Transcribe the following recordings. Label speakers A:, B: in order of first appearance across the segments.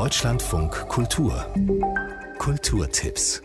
A: Deutschlandfunk Kultur. Kulturtipps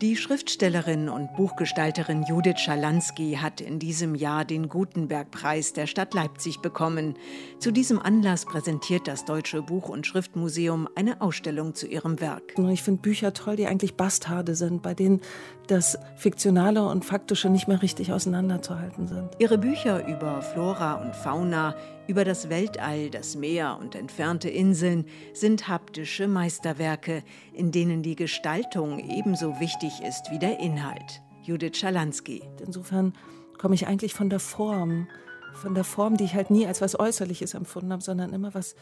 B: die Schriftstellerin und Buchgestalterin Judith Schalansky hat in diesem Jahr den Gutenberg-Preis der Stadt Leipzig bekommen. Zu diesem Anlass präsentiert das Deutsche Buch- und Schriftmuseum eine Ausstellung zu ihrem Werk.
C: Ich finde Bücher toll, die eigentlich Bastarde sind, bei denen das Fiktionale und Faktische nicht mehr richtig auseinanderzuhalten sind.
B: Ihre Bücher über Flora und Fauna, über das Weltall, das Meer und entfernte Inseln sind haptische Meisterwerke, in denen die Gestaltung ebenso wichtig ist wie der Inhalt. Judith Schalansky.
C: Insofern komme ich eigentlich von der Form, von der Form, die ich halt nie als was Äußerliches empfunden habe, sondern immer was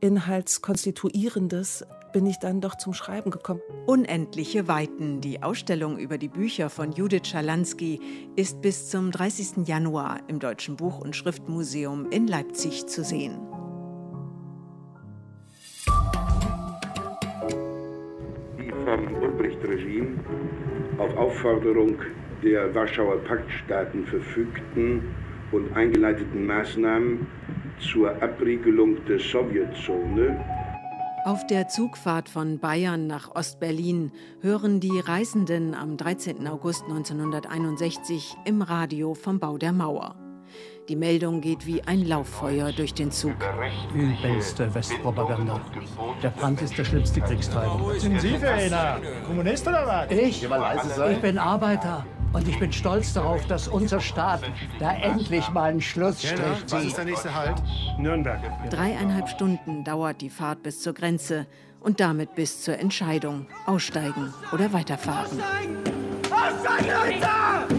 C: Inhaltskonstituierendes bin ich dann doch zum Schreiben gekommen.
B: Unendliche Weiten. Die Ausstellung über die Bücher von Judith Schalansky ist bis zum 30. Januar im Deutschen Buch- und Schriftmuseum in Leipzig zu sehen.
D: Vom Ulbricht-Regime auf Aufforderung der Warschauer Paktstaaten verfügten und eingeleiteten Maßnahmen zur Abriegelung der Sowjetzone.
B: Auf der Zugfahrt von Bayern nach Ostberlin hören die Reisenden am 13. August 1961 im Radio vom Bau der Mauer. Die Meldung geht wie ein Lauffeuer durch den Zug.
E: Übelste Westpropaganda. Der Brand ist der schlimmste Kriegstreiber.
F: Sind Sie für einer? Kommunist oder was?
E: Ich? Ich bin Arbeiter. Und ich bin stolz darauf, dass unser Staat da endlich mal einen Schlussstrich zieht.
F: Was ist der nächste Halt? Nürnberg.
B: Dreieinhalb Stunden dauert die Fahrt bis zur Grenze und damit bis zur Entscheidung, aussteigen oder weiterfahren. Aussteigen, Leute!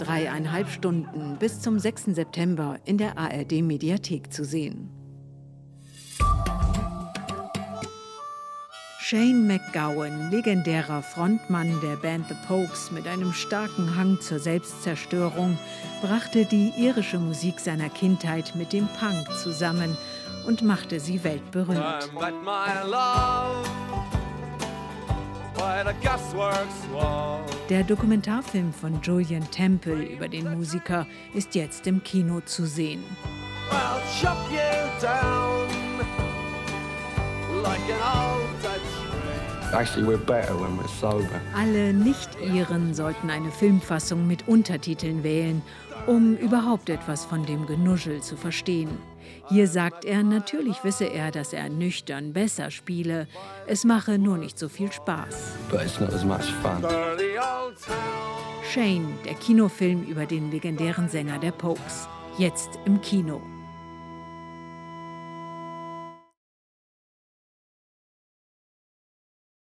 B: Dreieinhalb Stunden bis zum 6. September in der ARD Mediathek zu sehen. Shane McGowan, legendärer Frontmann der Band The Pokes mit einem starken Hang zur Selbstzerstörung, brachte die irische Musik seiner Kindheit mit dem Punk zusammen und machte sie weltberühmt. Der Dokumentarfilm von Julian Temple über den Musiker ist jetzt im Kino zu sehen. Alle Nicht-Iren sollten eine Filmfassung mit Untertiteln wählen, um überhaupt etwas von dem Genuschel zu verstehen. Hier sagt er, natürlich wisse er, dass er nüchtern besser spiele. Es mache nur nicht so viel Spaß. Shane, der Kinofilm über den legendären Sänger der Pokes. Jetzt im Kino.